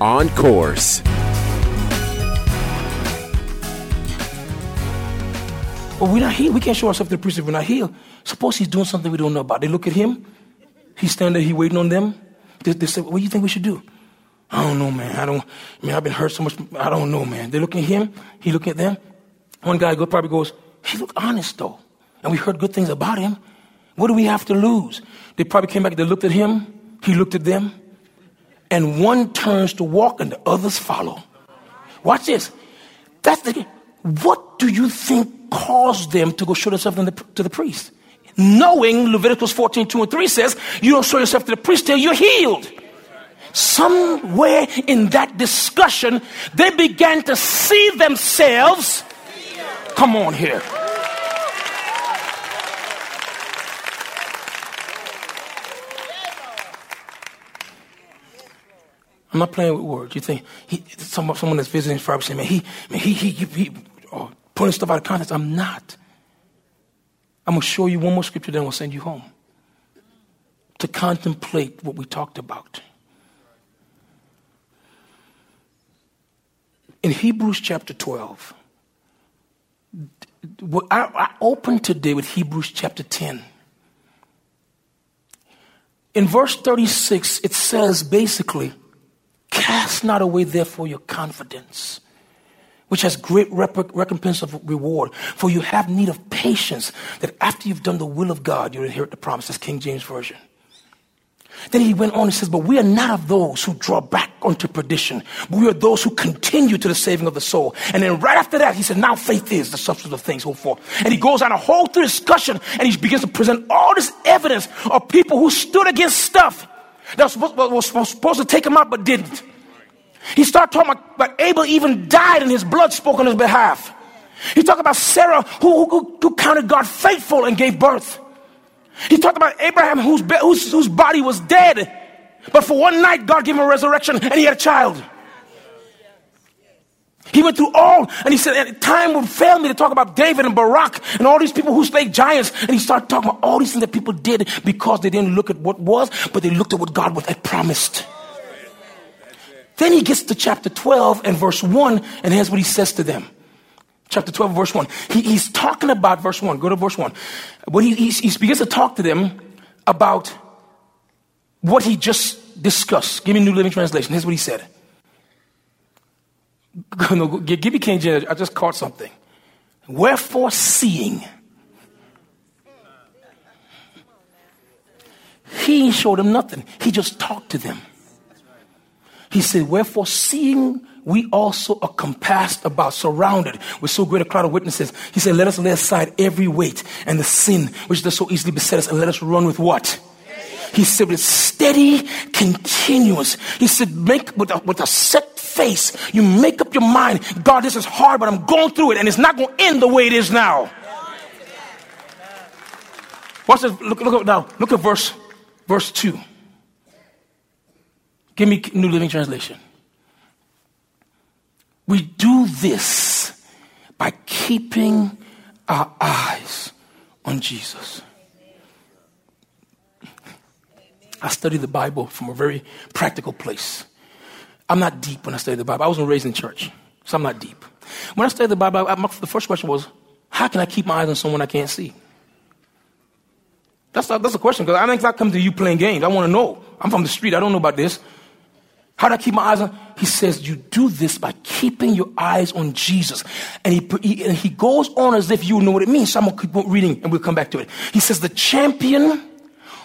on course. But we're not healed. We can't show ourselves to the priest if we're not healed. Suppose he's doing something we don't know about. They look at him. He's standing there. He waiting on them. They, they say, "What do you think we should do?" I don't know, man. I don't. Man, I've been hurt so much. I don't know, man. They look at him. He look at them. One guy probably goes, "He look honest though," and we heard good things about him. What do we have to lose? They probably came back. They looked at him. He looked at them, and one turns to walk, and the others follow. Watch this. That's the. What do you think caused them to go show themselves the, to the priest? Knowing Leviticus 14, 2 and 3 says, you don't show yourself to the priest till you're healed. Somewhere in that discussion, they began to see themselves. Come on here. I'm not playing with words. You think he, someone, someone that's visiting is probably saying, man, he, man, he, he, he, he oh, stuff out of context. I'm not. I'm going to show you one more scripture, then we'll send you home to contemplate what we talked about. In Hebrews chapter 12, I, I opened today with Hebrews chapter 10. In verse 36, it says basically, Cast not away, therefore, your confidence, which has great rep- recompense of reward. For you have need of patience, that after you've done the will of God, you'll inherit the promise. That's King James Version. Then he went on and says, But we are not of those who draw back unto perdition, but we are those who continue to the saving of the soul. And then right after that, he said, Now faith is the substance of things hoped for. And he goes on a whole through discussion and he begins to present all this evidence of people who stood against stuff that was supposed, was supposed to take them out but didn't. He started talking about, about Abel even died and his blood spoke on his behalf. He talked about Sarah who, who, who counted God faithful and gave birth. He talked about Abraham whose, whose, whose body was dead. But for one night, God gave him a resurrection and he had a child. He went through all, and he said, time would fail me to talk about David and Barak and all these people who slayed giants. And he started talking about all these things that people did because they didn't look at what was, but they looked at what God had promised. Then he gets to chapter 12 and verse 1, and here's what he says to them. Chapter 12, verse 1. He, he's talking about verse 1. Go to verse 1. When he, he, he begins to talk to them about what he just discussed. Give me New Living Translation. Here's what he said. No, give me King James. I just caught something. Wherefore, seeing. He showed them nothing. He just talked to them. He said, Wherefore, seeing we also are compassed about, surrounded with so great a cloud of witnesses. He said, Let us lay aside every weight and the sin which does so easily beset us, and let us run with what? He said, with steady, continuous. He said, make with a, with a set face. You make up your mind. God, this is hard, but I'm going through it, and it's not going to end the way it is now. Watch this. Look, look now. Look at verse, verse two. Give me New Living Translation. We do this by keeping our eyes on Jesus. I study the Bible from a very practical place. I'm not deep when I study the Bible. I wasn't raised in church, so I'm not deep. When I study the Bible, I, my, the first question was, how can I keep my eyes on someone I can't see? That's, that's a question, because I think I come to you playing games. I want to know. I'm from the street. I don't know about this. How do I keep my eyes on? He says, you do this by keeping your eyes on Jesus. And he, he, and he goes on as if you know what it means. So I'm going to keep reading and we'll come back to it. He says, the champion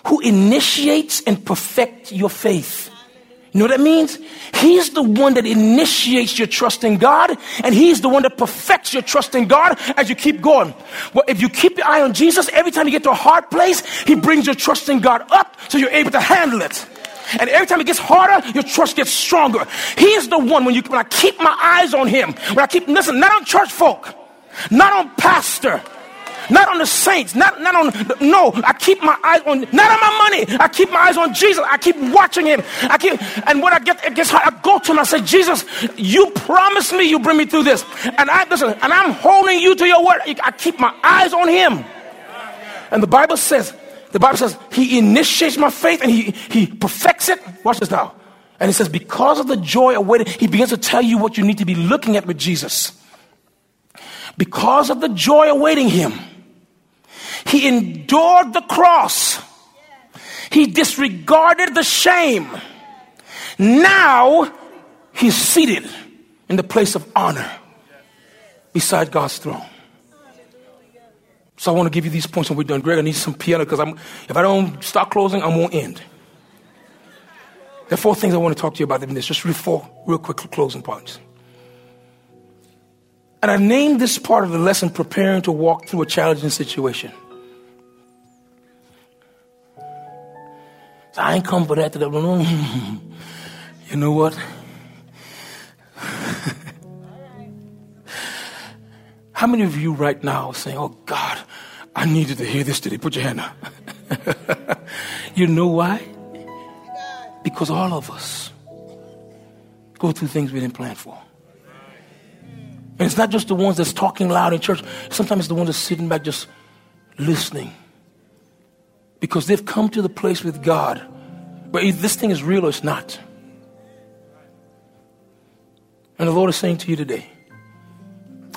who initiates and perfects your faith. You know what that means? He's the one that initiates your trust in God, and He's the one that perfects your trust in God as you keep going. Well, if you keep your eye on Jesus, every time you get to a hard place, He brings your trust in God up so you're able to handle it. And every time it gets harder, your trust gets stronger. He is the one when you when I keep my eyes on him, when I keep listen, not on church folk, not on pastor, not on the saints, not, not on, no, I keep my eyes on, not on my money. I keep my eyes on Jesus. I keep watching him. I keep, and when I get, it gets hard, I go to him. I say, Jesus, you promised me you bring me through this. And I, listen, and I'm holding you to your word. I keep my eyes on him. And the Bible says, the Bible says, he initiates my faith and he, he perfects it. Watch this now. And he says, because of the joy awaiting, he begins to tell you what you need to be looking at with Jesus. Because of the joy awaiting him, he endured the cross. He disregarded the shame. Now he's seated in the place of honor beside God's throne. So I want to give you these points when we're done. Greg, I need some piano because I'm if I don't start closing, I won't end. There are four things I want to talk to you about in this. Just four real quick closing points. And I named this part of the lesson preparing to walk through a challenging situation. So I ain't come for that. you know what? How many of you right now are saying, Oh God, I needed to hear this today? Put your hand up. you know why? Because all of us go through things we didn't plan for. And it's not just the ones that's talking loud in church. Sometimes it's the ones that's sitting back just listening because they've come to the place with God where this thing is real or it's not. And the Lord is saying to you today,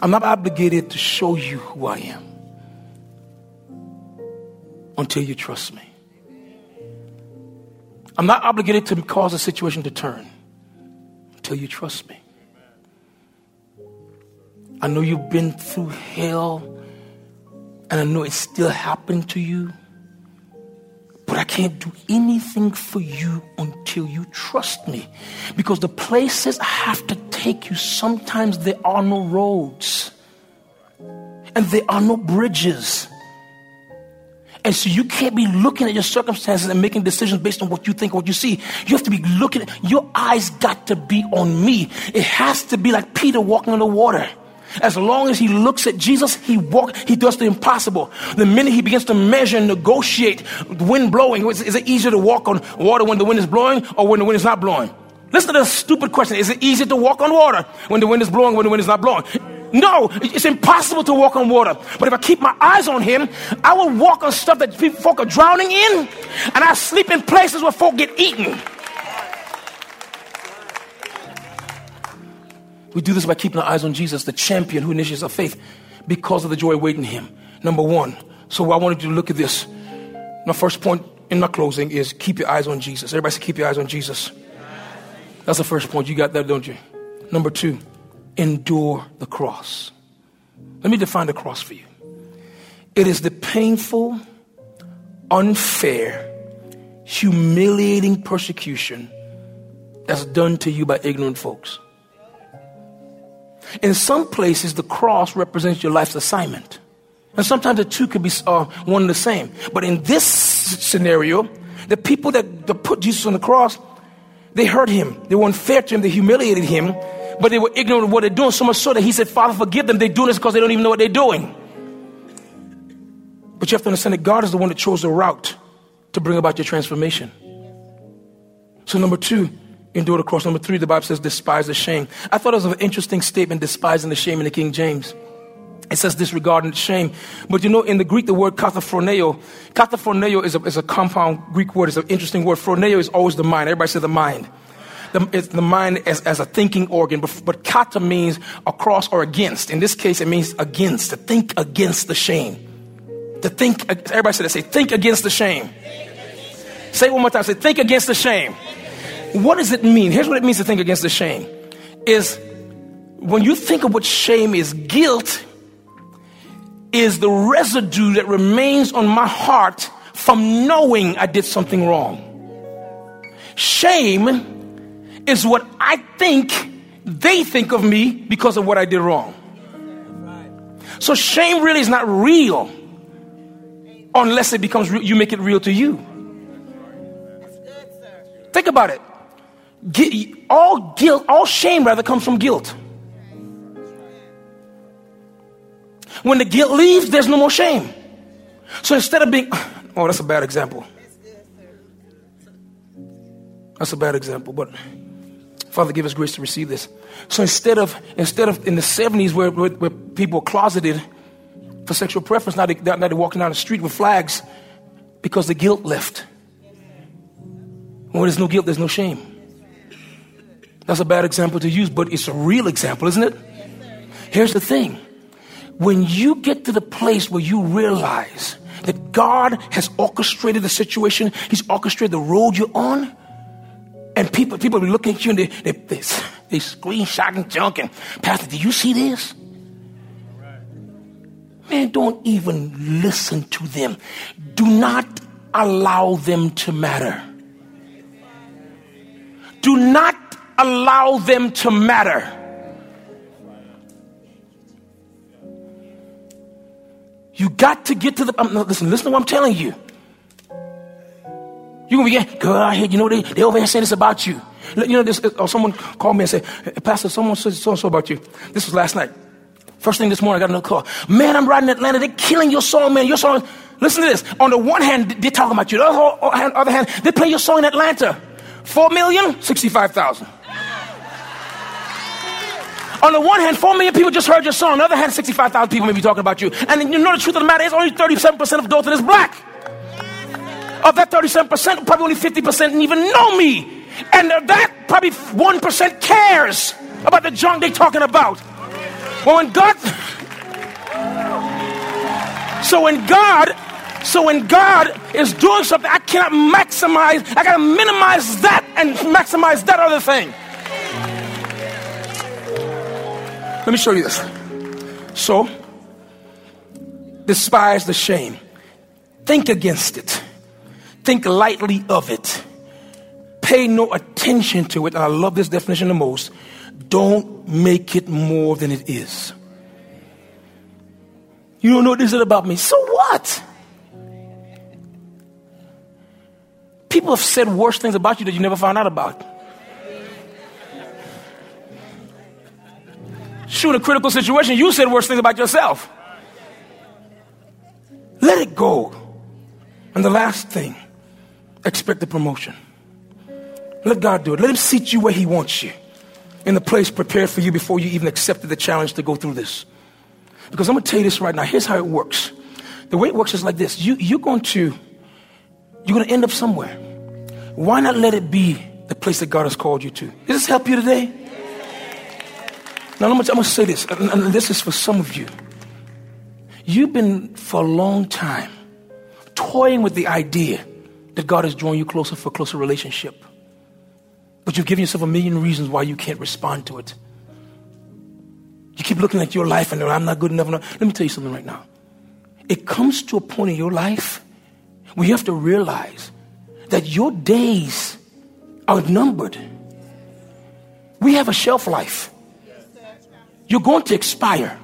I'm not obligated to show you who I am until you trust me. I'm not obligated to cause a situation to turn until you trust me. I know you've been through hell, and I know it's still happening to you. But I can't do anything for you until you trust me. Because the places I have to take you, sometimes there are no roads and there are no bridges. And so you can't be looking at your circumstances and making decisions based on what you think, what you see. You have to be looking your eyes got to be on me. It has to be like Peter walking on the water. As long as he looks at Jesus, he walk, he does the impossible. The minute he begins to measure and negotiate wind blowing, is, is it easier to walk on water when the wind is blowing or when the wind is not blowing? Listen to this stupid question. Is it easier to walk on water when the wind is blowing, when the wind is not blowing? No, it's impossible to walk on water. But if I keep my eyes on him, I will walk on stuff that people, folk are drowning in, and I sleep in places where folk get eaten. We do this by keeping our eyes on Jesus, the champion who initiates our faith, because of the joy waiting him. Number one. So I wanted you to look at this. My first point in my closing is keep your eyes on Jesus. Everybody say, keep your eyes on Jesus. That's the first point. You got that, don't you? Number two, endure the cross. Let me define the cross for you. It is the painful, unfair, humiliating persecution that's done to you by ignorant folks. In some places, the cross represents your life's assignment. And sometimes the two could be uh, one and the same. But in this scenario, the people that, that put Jesus on the cross, they hurt him. They were unfair to him. They humiliated him. But they were ignorant of what they're doing, so much so that he said, Father, forgive them. They're doing this because they don't even know what they're doing. But you have to understand that God is the one that chose the route to bring about your transformation. So, number two, endure the cross. Number three, the Bible says, despise the shame. I thought it was an interesting statement, despising the shame in the King James. It says disregarding the shame. But you know, in the Greek, the word kataphroneo, kataphroneo is a, is a compound Greek word. It's an interesting word. Phroneo is always the mind. Everybody say the mind. The, it's the mind as, as a thinking organ. But, but kata means across or against. In this case, it means against, to think against the shame. To think, everybody say that. Say, think against the shame. Say one more time. Say, think against the shame. What does it mean? Here's what it means to think against the shame. Is when you think of what shame is, guilt is the residue that remains on my heart from knowing I did something wrong. Shame is what I think they think of me because of what I did wrong. So shame really is not real unless it becomes real, you make it real to you. Think about it. All guilt, all shame rather comes from guilt. When the guilt leaves, there's no more shame. So instead of being, oh, that's a bad example. That's a bad example, but Father, give us grace to receive this. So instead of instead of in the 70s where, where, where people were closeted for sexual preference, now, they, now they're walking down the street with flags because the guilt left. When there's no guilt, there's no shame. That's a bad example to use, but it's a real example, isn't it? Here's the thing. When you get to the place where you realize that God has orchestrated the situation, He's orchestrated the road you're on, and people, people be looking at you and they, they, they, they screenshotting junk and, Pastor, do you see this? Man, don't even listen to them. Do not allow them to matter. Do not allow them to matter. You got to get to the. Um, listen, listen to what I'm telling you. You're gonna be, yeah, girl, I hear, you know, they, they over here saying this about you. You know, this, or someone called me and said, Pastor, someone said so and so about you. This was last night. First thing this morning, I got another call. Man, I'm riding Atlanta. They're killing your song, man. Your song. Listen to this. On the one hand, they're talking about you. The other hand, they play your song in Atlanta. Four million, 65,000. On the one hand, 4 million people just heard your song. On the other hand, 65,000 people may be talking about you. And you know the truth of the matter is only 37% of Dothan is black. Of that 37%, probably only 50% even know me. And that probably 1% cares about the junk they're talking about. Well, when God, so when God, so when God is doing something, I cannot maximize, I gotta minimize that and maximize that other thing. Let me show you this. So, despise the shame, think against it. Think lightly of it. Pay no attention to it. And I love this definition the most. Don't make it more than it is. You don't know what this is about me. So what? People have said worse things about you that you never found out about. Shoot, a critical situation, you said worse things about yourself. Let it go. And the last thing expect the promotion. Let God do it. Let Him seat you where He wants you in the place prepared for you before you even accepted the challenge to go through this. Because I'm going to tell you this right now. Here's how it works. The way it works is like this. You, you're going to, you're going to end up somewhere. Why not let it be the place that God has called you to? Does this help you today? Now, I'm going to say this, and this is for some of you. You've been for a long time toying with the idea that God is drawing you closer for a closer relationship. But you've given yourself a million reasons why you can't respond to it. You keep looking at your life and I'm not good enough. Let me tell you something right now. It comes to a point in your life where you have to realize that your days are numbered. We have a shelf life. You're going to expire.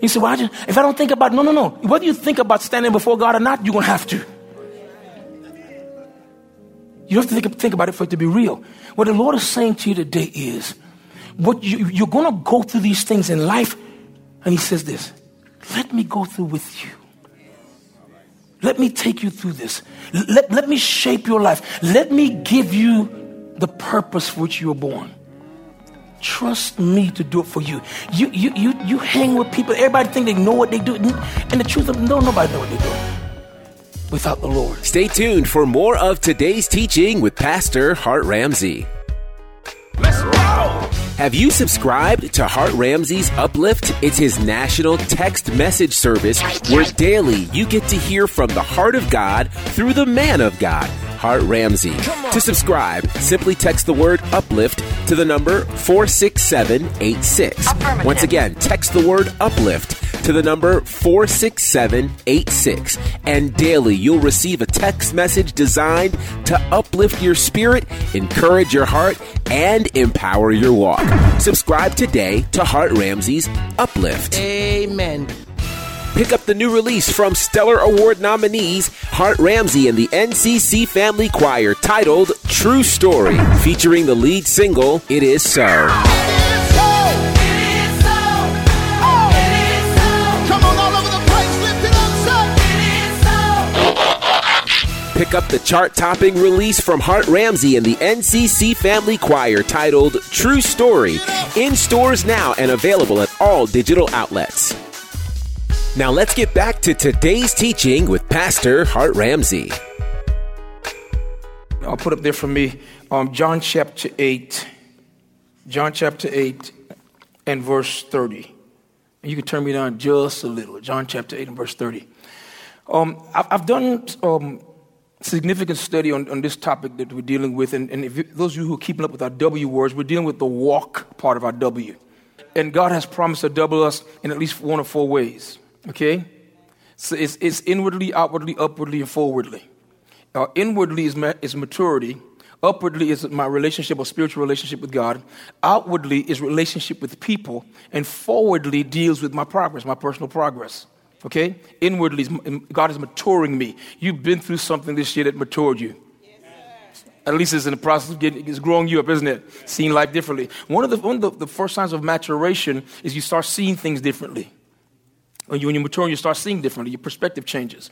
You say, well, if I don't think about, no, no, no. Whether you think about standing before God or not, you're going to have to. You have to think, think about it for it to be real. What the Lord is saying to you today is, what you, you're going to go through these things in life. And He says this let me go through with you. Let me take you through this. Let, let me shape your life. Let me give you the purpose for which you were born. Trust me to do it for you. You, you, you, you hang with people, everybody think they know what they do. And the truth of no, nobody know what they do without the Lord. Stay tuned for more of today's teaching with Pastor Hart Ramsey. Let's go! Have you subscribed to Hart Ramsey's Uplift? It's his national text message service where daily you get to hear from the heart of God through the man of God. Hart Ramsey. To subscribe, simply text the word uplift to the number 46786. Once again, text the word uplift to the number 46786. And daily, you'll receive a text message designed to uplift your spirit, encourage your heart, and empower your walk. Subscribe today to Hart Ramsey's Uplift. Amen. Pick up the new release from Stellar Award nominees Hart Ramsey and the NCC Family Choir titled True Story, featuring the lead single It Is So. Pick up the chart topping release from Hart Ramsey and the NCC Family Choir titled True Story in stores now and available at all digital outlets. Now let's get back to today's teaching with Pastor Hart Ramsey. I'll put up there for me um, John chapter 8. John chapter 8 and verse 30. And you can turn me down just a little. John chapter 8 and verse 30. Um, I've, done um, significant study on, on this topic that we're dealing with. And, and if those of you who are keeping up with our W words, we're dealing with the walk part of our W. And God has promised to double us in at least one of four ways. Okay? So it's, it's inwardly, outwardly, upwardly, and forwardly. Uh, inwardly is, ma- is maturity. Upwardly is my relationship or spiritual relationship with God. Outwardly is relationship with people. And forwardly deals with my progress, my personal progress. Okay? Inwardly, God is maturing me. You've been through something this year that matured you. At least it's in the process of getting, it's growing you up, isn't it? Seeing life differently. One of the, one of the, the first signs of maturation is you start seeing things differently. When you, when you mature, you start seeing differently. Your perspective changes.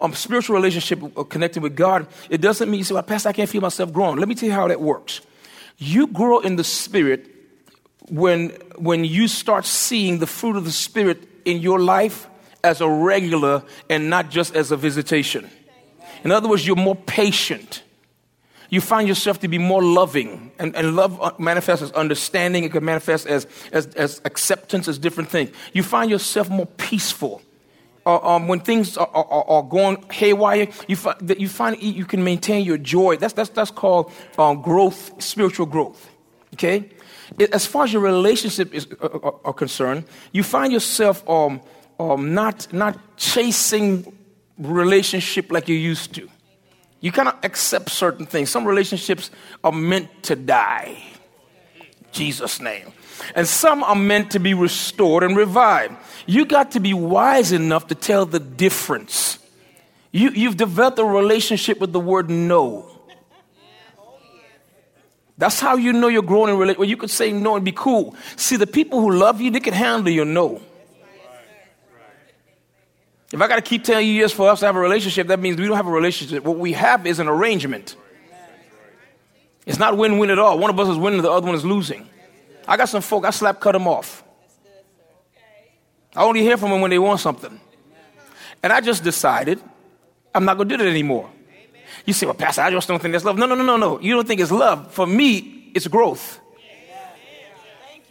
Um, spiritual relationship uh, connecting with God, it doesn't mean you say, well, Pastor, I can't feel myself growing. Let me tell you how that works. You grow in the Spirit when, when you start seeing the fruit of the Spirit in your life as a regular and not just as a visitation. In other words, you're more patient. You find yourself to be more loving, and, and love uh, manifests as understanding. It can manifest as, as, as acceptance, as different things. You find yourself more peaceful. Uh, um, when things are, are, are, going haywire, you, fi- you find you can maintain your joy. That's, that's, that's called um, growth, spiritual growth. Okay? As far as your relationship is uh, uh are concerned, you find yourself um, um, not, not chasing relationship like you used to. You kind of accept certain things. Some relationships are meant to die. Jesus' name. And some are meant to be restored and revived. You got to be wise enough to tell the difference. You, you've developed a relationship with the word no. That's how you know you're growing in relationship. Well, you could say no and be cool. See, the people who love you, they can handle your no. If I got to keep telling you yes for us to have a relationship, that means we don't have a relationship. What we have is an arrangement. It's not win win at all. One of us is winning, the other one is losing. I got some folk, I slap cut them off. I only hear from them when they want something. And I just decided I'm not going to do that anymore. You say, well, Pastor, I just don't think that's love. No, no, no, no, no. You don't think it's love. For me, it's growth.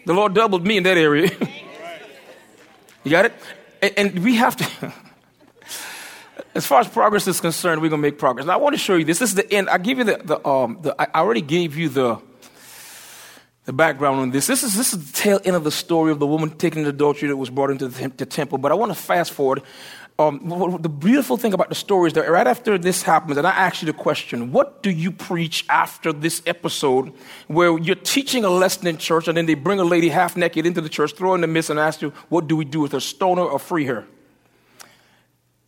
The Lord doubled me in that area. you got it? And, and we have to. as far as progress is concerned, we're going to make progress. Now, I want to show you this. This is the end. I give you the, the, um, the I already gave you the, the background on this. This is, this is the tail end of the story of the woman taken into adultery that was brought into the, the temple. But I want to fast forward. Um, the beautiful thing about the story is that right after this happens, and I ask you the question, what do you preach after this episode where you're teaching a lesson in church and then they bring a lady half naked into the church, throw her in the midst, and ask you, what do we do with her, stone her or free her?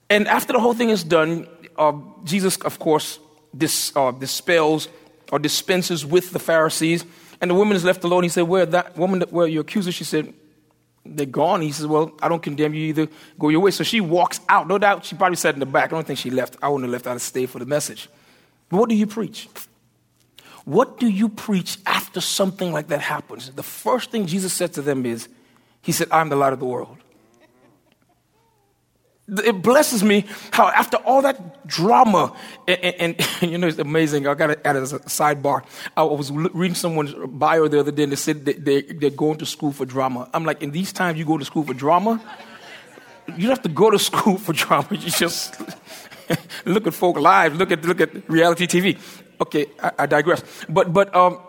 And after the whole thing is done, uh, Jesus, of course, dis, uh, dispels or dispenses with the Pharisees, and the woman is left alone. He said, Where that woman, where your accuser? She said, They're gone. He says, Well, I don't condemn you either. Go your way. So she walks out. No doubt she probably sat in the back. I don't think she left. I wouldn't have left. I'd have stayed for the message. But what do you preach? What do you preach after something like that happens? The first thing Jesus said to them is, He said, I'm the light of the world it blesses me how after all that drama, and, and, and you know, it's amazing. I got add as a sidebar. I was reading someone's bio the other day and they said they, they, they're going to school for drama. I'm like, in these times you go to school for drama? You don't have to go to school for drama. You just look at folk live, look at, look at reality TV. Okay, I, I digress. But, but, um,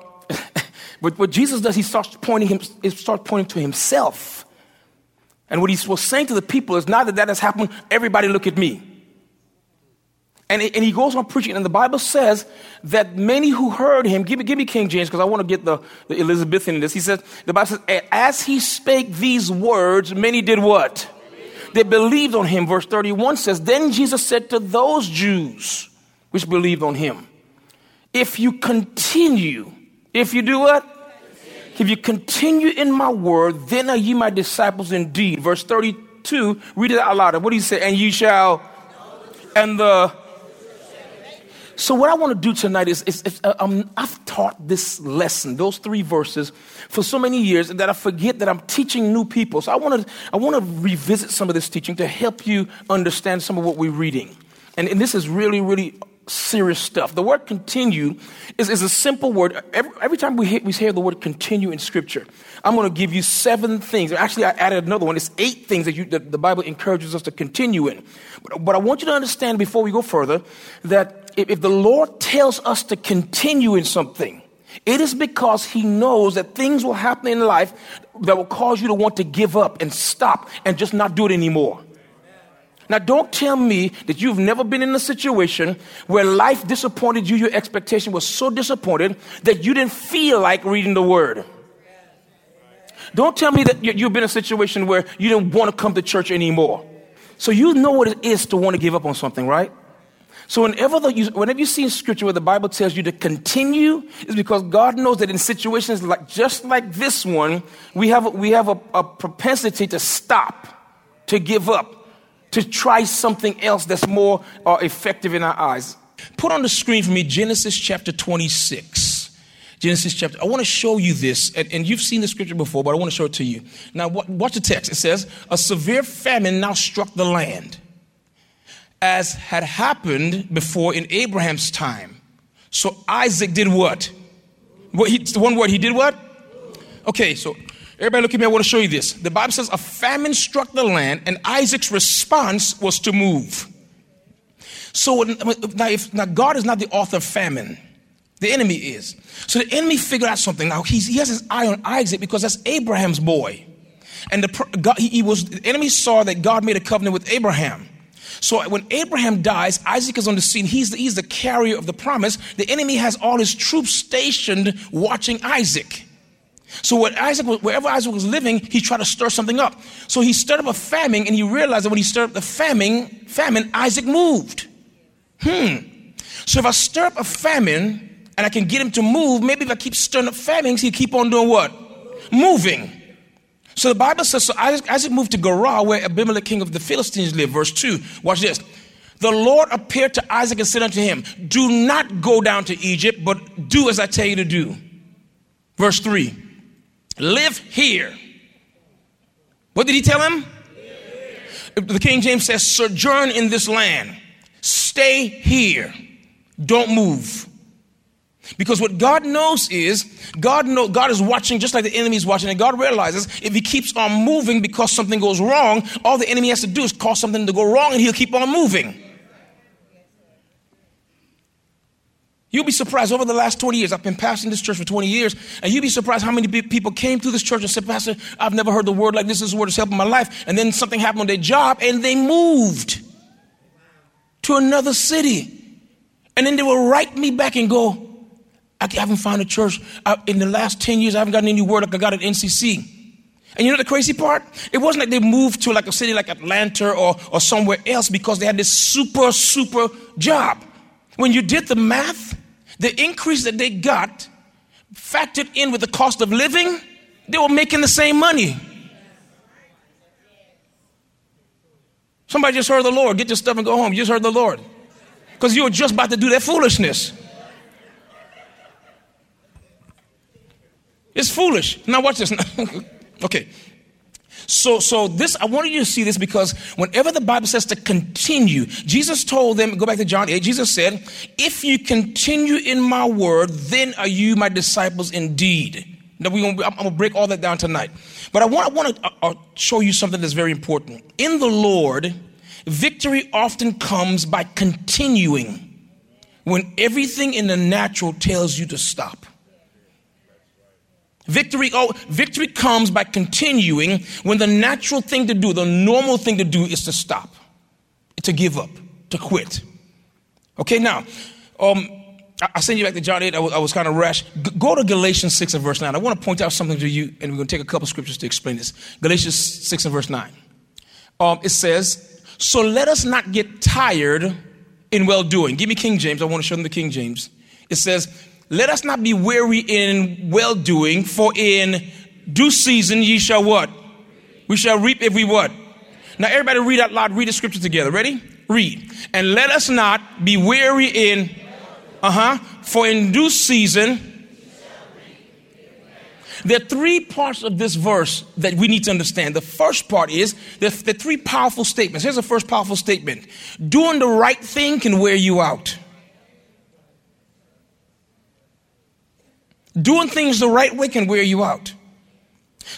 but what Jesus does, he starts pointing, him, he starts pointing to himself. And what he was saying to the people is, now that that has happened, everybody look at me. And, and he goes on preaching, and the Bible says that many who heard him, give me, give me King James because I want to get the, the Elizabethan in this. He says, the Bible says, as he spake these words, many did what? They believed on him. Verse 31 says, Then Jesus said to those Jews which believed on him, If you continue, if you do what? If you continue in my word, then are ye my disciples indeed. Verse 32, read it out loud. What do you say? And you shall, and the so, what I want to do tonight is, is, uh, um, I've taught this lesson, those three verses, for so many years that I forget that I'm teaching new people. So, I want to I want to revisit some of this teaching to help you understand some of what we're reading. And, and this is really, really serious stuff. The word continue is, is a simple word. Every, every time we hear, we hear the word continue in Scripture, I'm going to give you seven things. Actually, I added another one. It's eight things that, you, that the Bible encourages us to continue in. But, but I want you to understand before we go further that if, if the Lord tells us to continue in something, it is because He knows that things will happen in life that will cause you to want to give up and stop and just not do it anymore. Now, don't tell me that you've never been in a situation where life disappointed you, your expectation was so disappointed that you didn't feel like reading the Word. Don't tell me that you've been in a situation where you didn't want to come to church anymore. So you know what it is to want to give up on something, right? So whenever, the, you, whenever you see in scripture where the Bible tells you to continue, is because God knows that in situations like just like this one, we have, we have a, a propensity to stop, to give up to try something else that's more uh, effective in our eyes. Put on the screen for me Genesis chapter 26. Genesis chapter. I want to show you this, and, and, you've seen the scripture before, but I want to show it to you. Now, watch the text. It says, A severe famine now struck the land, as had happened before in Abraham's time. So Isaac did what? what he, one word, he did what? Okay, so Everybody look at me, I want to show you this. The Bible says a famine struck the land, and Isaac's response was to move. So now, if, now God is not the author of famine. The enemy is. So the enemy figured out something. Now he has his eye on Isaac because that's Abraham's boy. And the, God, he, he was, the enemy saw that God made a covenant with Abraham. So when Abraham dies, Isaac is on the scene. He's the, he's the carrier of the promise. The enemy has all his troops stationed watching Isaac. So what Isaac, wherever Isaac was living, he tried to stir something up. So he stirred up a famine, and he realized that when he stirred up the famine, famine, Isaac moved. Hmm. So if I stir up a famine and I can get him to move, maybe if I keep stirring up famines, he'll keep on doing what? Moving. So the Bible says, so Isaac, Isaac moved to Gerar, where Abimelech, king of the Philistines, lived. Verse 2. Watch this. The Lord appeared to Isaac and said unto him, Do not go down to Egypt, but do as I tell you to do. Verse 3 Live here. What did he tell him? The King James says, sojourn in this land. Stay here. Don't move. Because what God knows is, God know, God is watching just like the enemy is watching, and God realizes if he keeps on moving because something goes wrong, all the enemy has to do is cause something to go wrong and he'll keep on moving. You'll be surprised over the last 20 years. I've been pastoring this church for 20 years, and you'll be surprised how many people came to this church and said, Pastor, I've never heard the word like this. This word has helped my life. And then something happened on their job, and they moved to another city. And then they will write me back and go, I haven't found a church. In the last 10 years, I haven't gotten any word like I got at NCC. And you know the crazy part? It wasn't like they moved to like a city like Atlanta or, or somewhere else because they had this super, super job. When you did the math, the increase that they got factored in with the cost of living, they were making the same money. Somebody just heard the Lord. Get your stuff and go home. You just heard the Lord. Because you were just about to do that foolishness. It's foolish. Now, watch this. okay. So, so this, I wanted you to see this because whenever the Bible says to continue, Jesus told them, go back to John 8, Jesus said, if you continue in my word, then are you my disciples indeed. Now we gonna, I'm to break all that down tonight. But I want, I want to uh, uh, show you something that's very important. In the Lord, victory often comes by continuing when everything in the natural tells you to stop. Victory, oh, victory comes by continuing when the natural thing to do, the normal thing to do is to stop, to give up, to quit. Okay, now, um, I, I send you back to John 8. I was, was kind of rash. G- go to Galatians 6 and verse 9. I want to point out something to you, and we're going to take a couple scriptures to explain this. Galatians 6 and verse 9. um, it says, So let us not get tired in well doing. Give me King James. I want to show them the King James. It says, Let us not be weary in well doing, for in due season ye shall what? We shall reap if we what? Now, everybody read out loud, read the scripture together. Ready? Read. And let us not be weary in, uh huh, for in due season. There are three parts of this verse that we need to understand. The first part is the, the three powerful statements. Here's the first powerful statement Doing the right thing can wear you out. Doing things the right way can wear you out.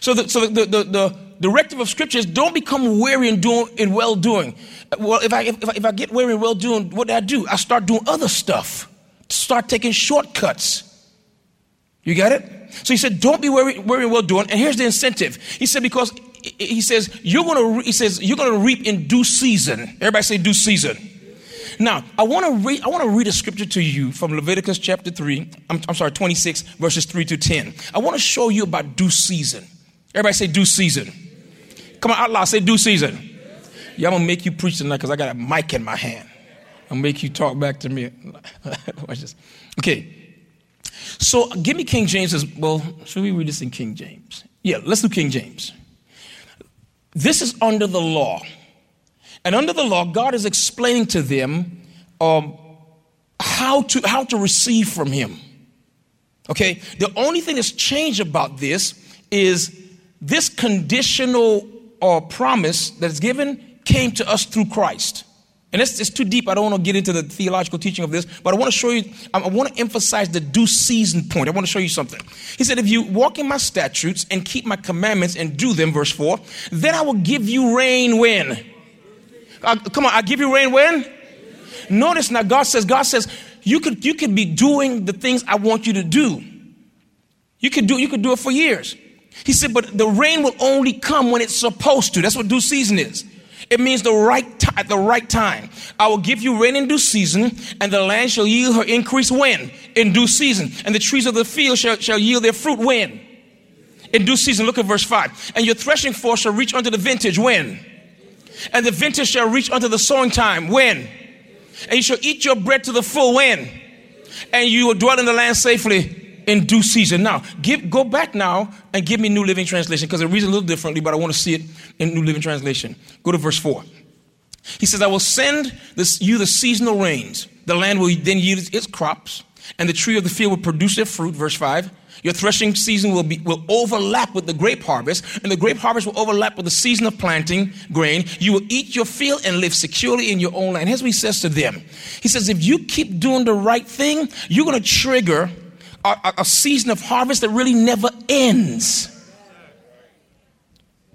So the, so the, the, the, directive of scripture is don't become weary in doing in well doing. Well, if I, if, if I get weary in well doing, what do I do? I start doing other stuff. Start taking shortcuts. You got it? So he said, don't be weary, weary in well doing. And here's the incentive. He said, because he says, you're going to, he says, you're going to reap in due season. Everybody say due season. Now, I want to read, I want to read a scripture to you from Leviticus chapter 3. I'm, I'm sorry, 26 verses 3 to 10. I want to show you about due season. Everybody say due season. Come on, out loud, say due season. Yeah, I'm gonna make you preach tonight because I got a mic in my hand. Gonna make you talk back to me. Watch this. Okay. So give me King James well. Should we read this in King James? Yeah, let's do King James. This is under the law. And under the law, God is explaining to them um, how, to, how to receive from Him. Okay? The only thing that's changed about this is this conditional uh, promise that's given came to us through Christ. And it's, it's too deep. I don't want to get into the theological teaching of this, but I want to show you, I want to emphasize the due season point. I want to show you something. He said, If you walk in my statutes and keep my commandments and do them, verse 4, then I will give you rain when? Come on, I give you rain when? Notice now, God says, God says, you could, you could be doing the things I want you to do. You could do, you could do it for years. He said, but the rain will only come when it's supposed to. That's what due season is. It means the right time at the right time. I will give you rain in due season, and the land shall yield her increase when? In due season. And the trees of the field shall, shall yield their fruit when? In due season. Look at verse 5. And your threshing force shall reach unto the vintage when? And the vintage shall reach unto the sowing time when? And you shall eat your bread to the full when? And you will dwell in the land safely in due season. Now, give, go back now and give me New Living Translation because it reads a little differently, but I want to see it in New Living Translation. Go to verse 4. He says, I will send this, you the seasonal rains. The land will then yield its crops, and the tree of the field will produce their fruit. Verse 5. Your threshing season will, be, will overlap with the grape harvest, and the grape harvest will overlap with the season of planting grain. You will eat your field and live securely in your own land. Here's what he says to them. He says, if you keep doing the right thing, you're going to trigger a, a season of harvest that really never ends.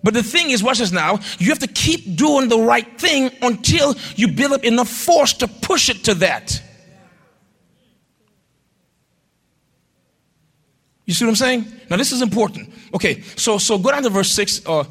But the thing is, watch this now, you have to keep doing the right thing until you build up enough force to push it to that. You see what I'm saying? Now this is important. Okay, so so go down to verse six. Uh,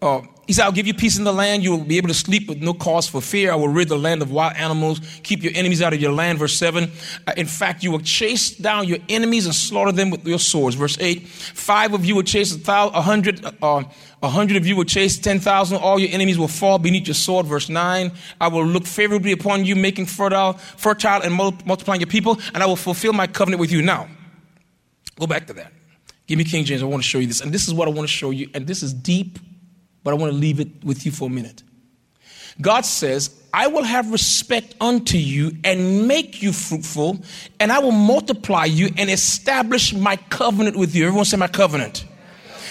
uh, he said, I'll give you peace in the land. You will be able to sleep with no cause for fear. I will rid the land of wild animals, keep your enemies out of your land. Verse 7. Uh, in fact, you will chase down your enemies and slaughter them with your swords. Verse 8. Five of you will chase a, thousand, a hundred, uh, a hundred of you will chase 10,000. All your enemies will fall beneath your sword. Verse 9. I will look favorably upon you, making fertile, fertile and multiplying your people, and I will fulfill my covenant with you. Now, go back to that. Give me King James. I want to show you this. And this is what I want to show you. And this is deep but I want to leave it with you for a minute. God says, I will have respect unto you and make you fruitful, and I will multiply you and establish my covenant with you. Everyone say, My covenant.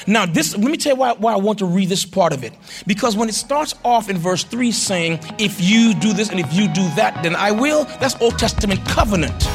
Now, this, let me tell you why, why I want to read this part of it. Because when it starts off in verse 3 saying, If you do this and if you do that, then I will, that's Old Testament covenant.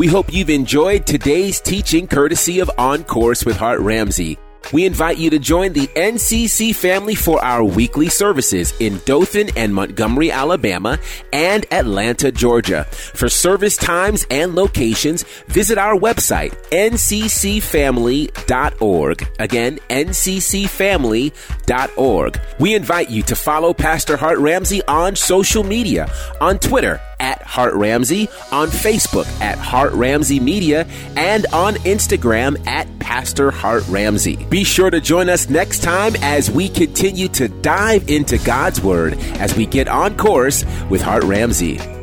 We hope you've enjoyed today's teaching courtesy of On Course with Hart Ramsey. We invite you to join the NCC family for our weekly services in Dothan and Montgomery, Alabama, and Atlanta, Georgia. For service times and locations, visit our website, nccfamily.org. Again, nccfamily.org. We invite you to follow Pastor Hart Ramsey on social media, on Twitter, at Hart Ramsey, on Facebook at Hart Ramsey Media, and on Instagram at Pastor Hart Ramsey. Be sure to join us next time as we continue to dive into God's Word as we get on course with Hart Ramsey.